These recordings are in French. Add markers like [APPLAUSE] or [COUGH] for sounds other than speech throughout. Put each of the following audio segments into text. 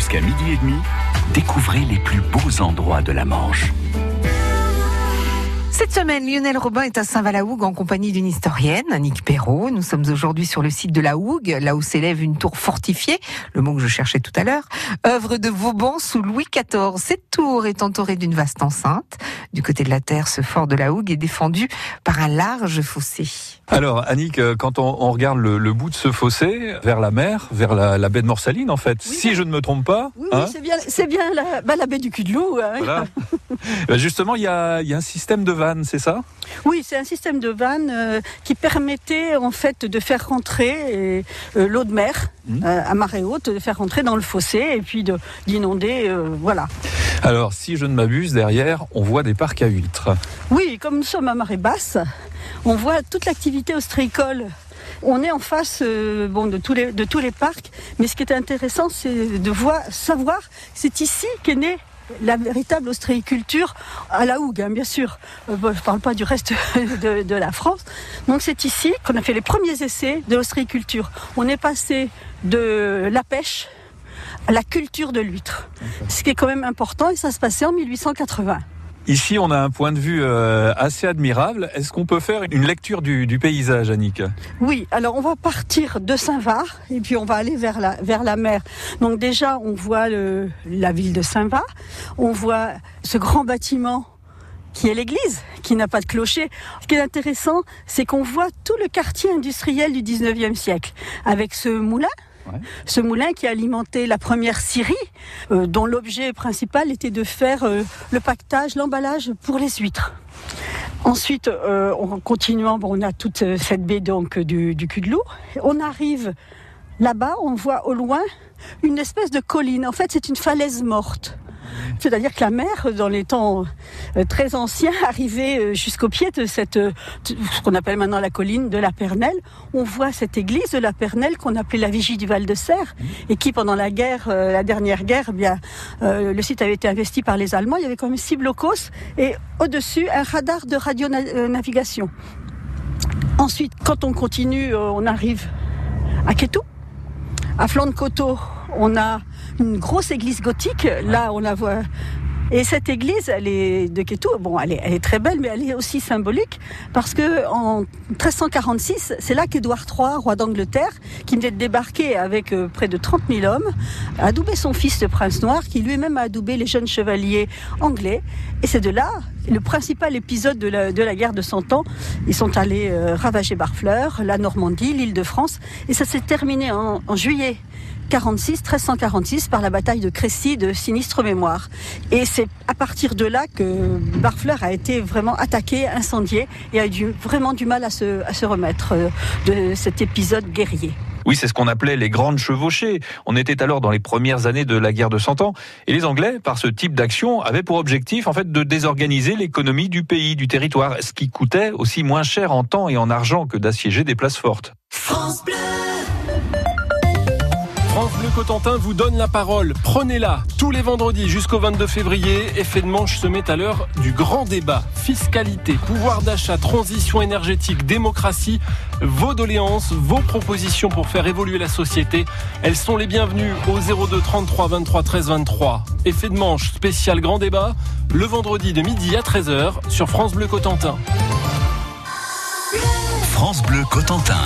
Jusqu'à midi et demi, découvrez les plus beaux endroits de la Manche. Cette semaine, Lionel Robin est à Saint-Val-la-Hougue en compagnie d'une historienne, Annick Perrault. Nous sommes aujourd'hui sur le site de la Hougue, là où s'élève une tour fortifiée, le mot que je cherchais tout à l'heure, œuvre de Vauban sous Louis XIV. Cette tour est entourée d'une vaste enceinte. Du côté de la terre, ce fort de la Hougue est défendu par un large fossé. Alors, Annick, euh, quand on, regarde le, bout de ce fossé vers la mer, vers la, baie de Morsaline, en fait, si je ne me trompe pas. Oui, hein c'est bien, la, bah, la, baie du cul de loup. Hein. [LAUGHS] Bah, justement, il y a, un système de vannes, c'est ça? Oui, c'est un système de vannes euh, qui permettait en fait de faire rentrer euh, l'eau de mer mmh. à marée haute, de faire rentrer dans le fossé et puis d'inonder, voilà. Alors, si je ne m'abuse, derrière, on voit des parcs à huîtres. Oui, comme nous sommes à marée basse, on voit toute l'activité ostréicole. On est en face euh, bon, de, tous les, de tous les parcs, mais ce qui est intéressant, c'est de voir, savoir c'est ici qu'est née la véritable ostréiculture à la Hougue, hein, bien sûr. Euh, je ne parle pas du reste [LAUGHS] de, la France. Donc c'est ici qu'on a fait les premiers essais de l'ostréiculture. On est passé de la pêche à la culture de l'huître, ce qui est quand même important et ça se passait en 1880. Ici, on a un point de vue euh, assez admirable. Est-ce qu'on peut faire une lecture du, paysage, Annick? Oui, alors on va partir de Saint-Var et puis on va aller vers la, vers la mer. Donc déjà, on voit la ville de Saint-Var, on voit ce grand bâtiment qui est l'église, qui n'a pas de clocher. Ce qui est intéressant, c'est qu'on voit tout le quartier industriel du 19e siècle, avec ce moulin, ce moulin qui alimentait la première scierie, euh, dont l'objet principal était de faire euh, le pactage, l'emballage pour les huîtres. Ensuite, euh, en continuant, on a toute cette baie donc du, du cul de loup. On arrive là-bas, on voit au loin une espèce de colline. En fait, c'est une falaise morte. C'est-à-dire que la mer, dans les temps euh, très anciens, [LAUGHS] arrivait euh, jusqu'au pied de euh, ce qu'on appelle maintenant la colline de la Pernelle. On voit cette église de la Pernelle qu'on appelait la Vigie du Val de Serre et qui, pendant la guerre, la dernière guerre, eh le site avait été investi par les Allemands. Il y avait quand même six blocos et au-dessus un radar de radionavigation. Ensuite, quand on continue, on arrive à Kétou. À flanc de coteau, on a une grosse église gothique. Là, on la voit. Et cette église, elle est de Kétou. Bon, elle est, très belle, mais elle est aussi symbolique parce que en 1346, c'est là qu'Édouard III, roi d'Angleterre, qui venait de débarquer avec euh, près de 30 000 hommes, a adoubé son fils, le prince noir, qui lui-même a adoubé les jeunes chevaliers anglais. Et c'est de là le principal épisode de la, guerre de Cent Ans. Ils sont allés euh, ravager Barfleur, la Normandie, l'île de France, et ça s'est terminé en juillet 46, 1346 par la bataille de Crécy de sinistre mémoire. Et c'est à partir de là que Barfleur a été vraiment attaqué, incendié et a eu vraiment du mal à se, à se remettre euh, de cet épisode guerrier. Oui, c'est ce qu'on appelait les grandes chevauchées. On était alors dans les premières années de la guerre de Cent Ans. Et les Anglais, par ce type d'action, avaient pour objectif, en fait, de désorganiser l'économie du pays, du territoire, ce qui coûtait aussi moins cher en temps et en argent que d'assiéger des places fortes. France Bleu France Bleu Cotentin vous donne la parole. Prenez-la tous les vendredis jusqu'au 22 février. Effet de manche se met à l'heure du grand débat. Fiscalité, pouvoir d'achat, transition énergétique, démocratie. Vos doléances, vos propositions pour faire évoluer la société, elles sont les bienvenues au 02 33 23 13 23. Effet de manche spécial grand débat le vendredi de midi à 13h sur France Bleu Cotentin. France Bleu Cotentin.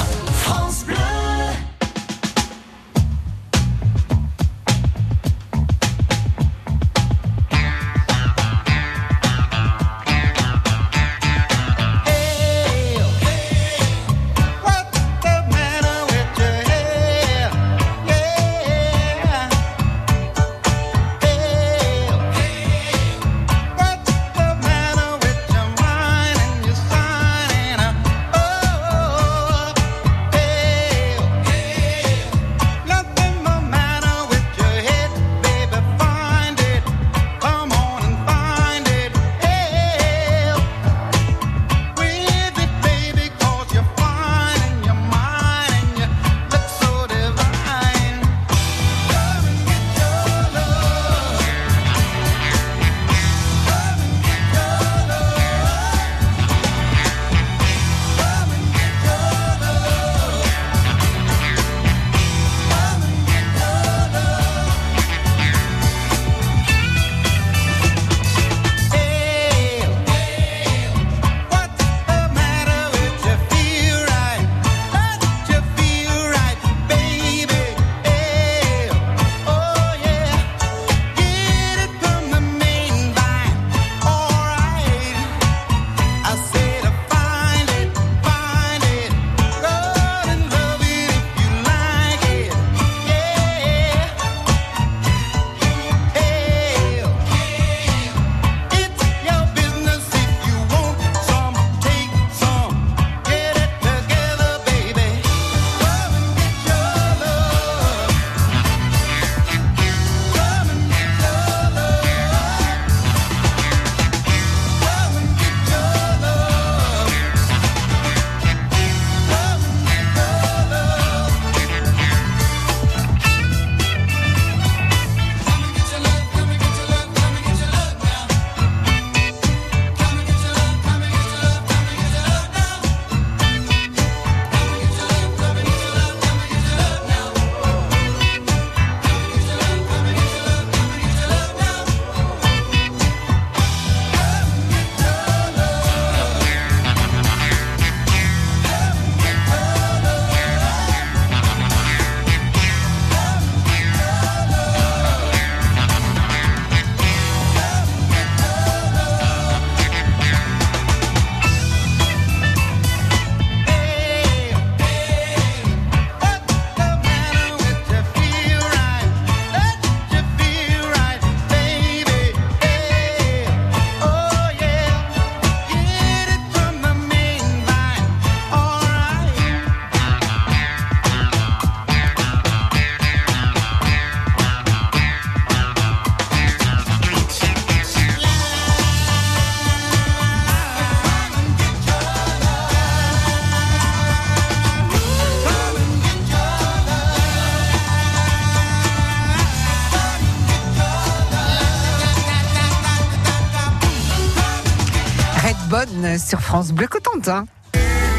Sur France Bleu Cotentin.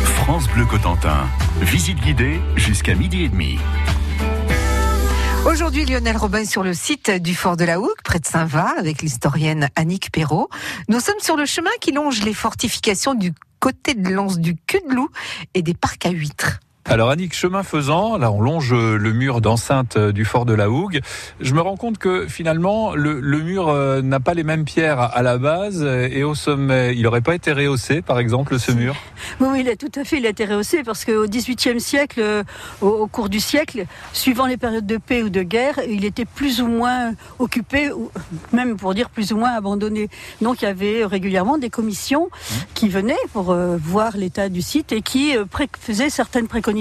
France Bleu Cotentin. Visite guidée jusqu'à midi et demi. Aujourd'hui, Lionel Robin sur le site du Fort de la Hougue, près de Saint-Va, avec l'historienne Annick Perrault. Nous sommes sur le chemin qui longe les fortifications du côté de l'anse du cul de loup et des parcs à huîtres. Alors Annick, chemin faisant, là on longe le mur d'enceinte du fort de la Hougue. Je me rends compte que finalement le, mur euh, n'a pas les mêmes pierres à la base et au sommet. Il n'aurait pas été rehaussé par exemple ce mur? Oui, il a tout à fait, il a été rehaussé parce qu'au XVIIIe siècle, euh, au, cours du siècle, suivant les périodes de paix ou de guerre, il était plus ou moins occupé, ou même pour dire plus ou moins abandonné. Donc il y avait régulièrement des commissions mmh. qui venaient pour euh, voir l'état du site et qui faisaient certaines préconisations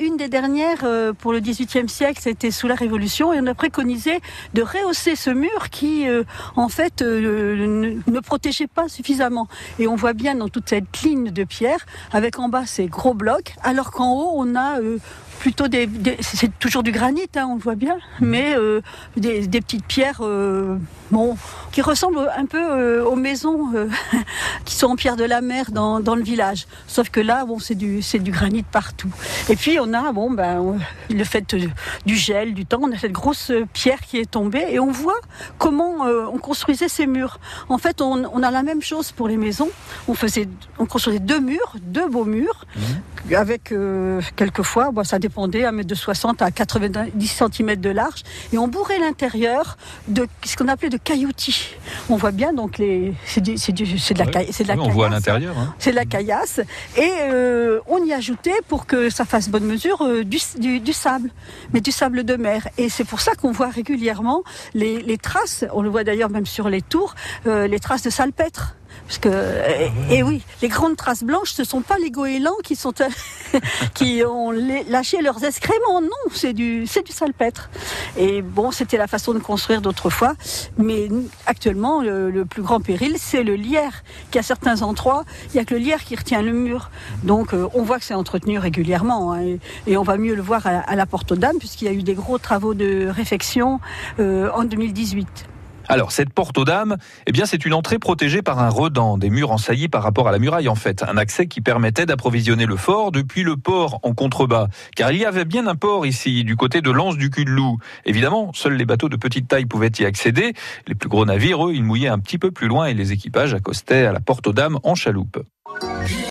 une des dernières euh, pour le XVIIIe siècle, c'était sous la Révolution, et on a préconisé de rehausser ce mur qui, euh, en fait, euh, ne, protégeait pas suffisamment. Et on voit bien dans toute cette ligne de pierre, avec en bas ces gros blocs, alors qu'en haut, on a plutôt des, c'est toujours du granit, hein, on le voit bien, mmh. mais des, petites pierres, bon, qui ressemblent un peu aux maisons [LAUGHS] qui sont en pierre de la mer dans, dans le village. Sauf que là, bon, c'est du, c'est du granit partout. Et puis on a bon ben le fait du gel, du temps, on a cette grosse pierre qui est tombée et on voit comment euh, on construisait ces murs. En fait, on, a la même chose pour les maisons. On faisait, on construisait deux murs, deux beaux murs, mhm. Avec euh, quelquefois, bon, ça dépendait, un mètre de 60 à 90 cm de large, et on bourrait l'intérieur de ce qu'on appelait de cailloutis. On voit bien donc les, c'est de la, la, on voit à l'intérieur. Hein. C'est de la caillasse et euh, on y ajoute pour que ça fasse bonne mesure euh, du, sable, mais du sable de mer. Et c'est pour ça qu'on voit régulièrement les, traces, on le voit d'ailleurs même sur les tours, euh, les traces de salpêtre. Parce que, et, oui, les grandes traces blanches, ce sont pas les goélands qui [LAUGHS] ont lâché leurs excréments. Non, c'est du, c'est du salpêtre. Et bon, c'était la façon de construire d'autrefois. Mais actuellement, le, plus grand péril, c'est le lierre, qui à certains endroits, il y a que le lierre qui retient le mur. Donc, euh, on voit que c'est entretenu régulièrement. Hein, et, on va mieux le voir à, la Porte aux Dames, puisqu'il y a eu des gros travaux de réfection euh, en 2018. Alors, cette porte aux dames, eh bien, c'est une entrée protégée par un redent, des murs ensaillis par rapport à la muraille, en fait. Un accès qui permettait d'approvisionner le fort depuis le port en contrebas. Car il y avait bien un port ici, du côté de l'anse du cul de loup. Évidemment, seuls les bateaux de petite taille pouvaient y accéder. Les plus gros navires, eux, ils mouillaient un petit peu plus loin et les équipages accostaient à la porte aux dames en chaloupe.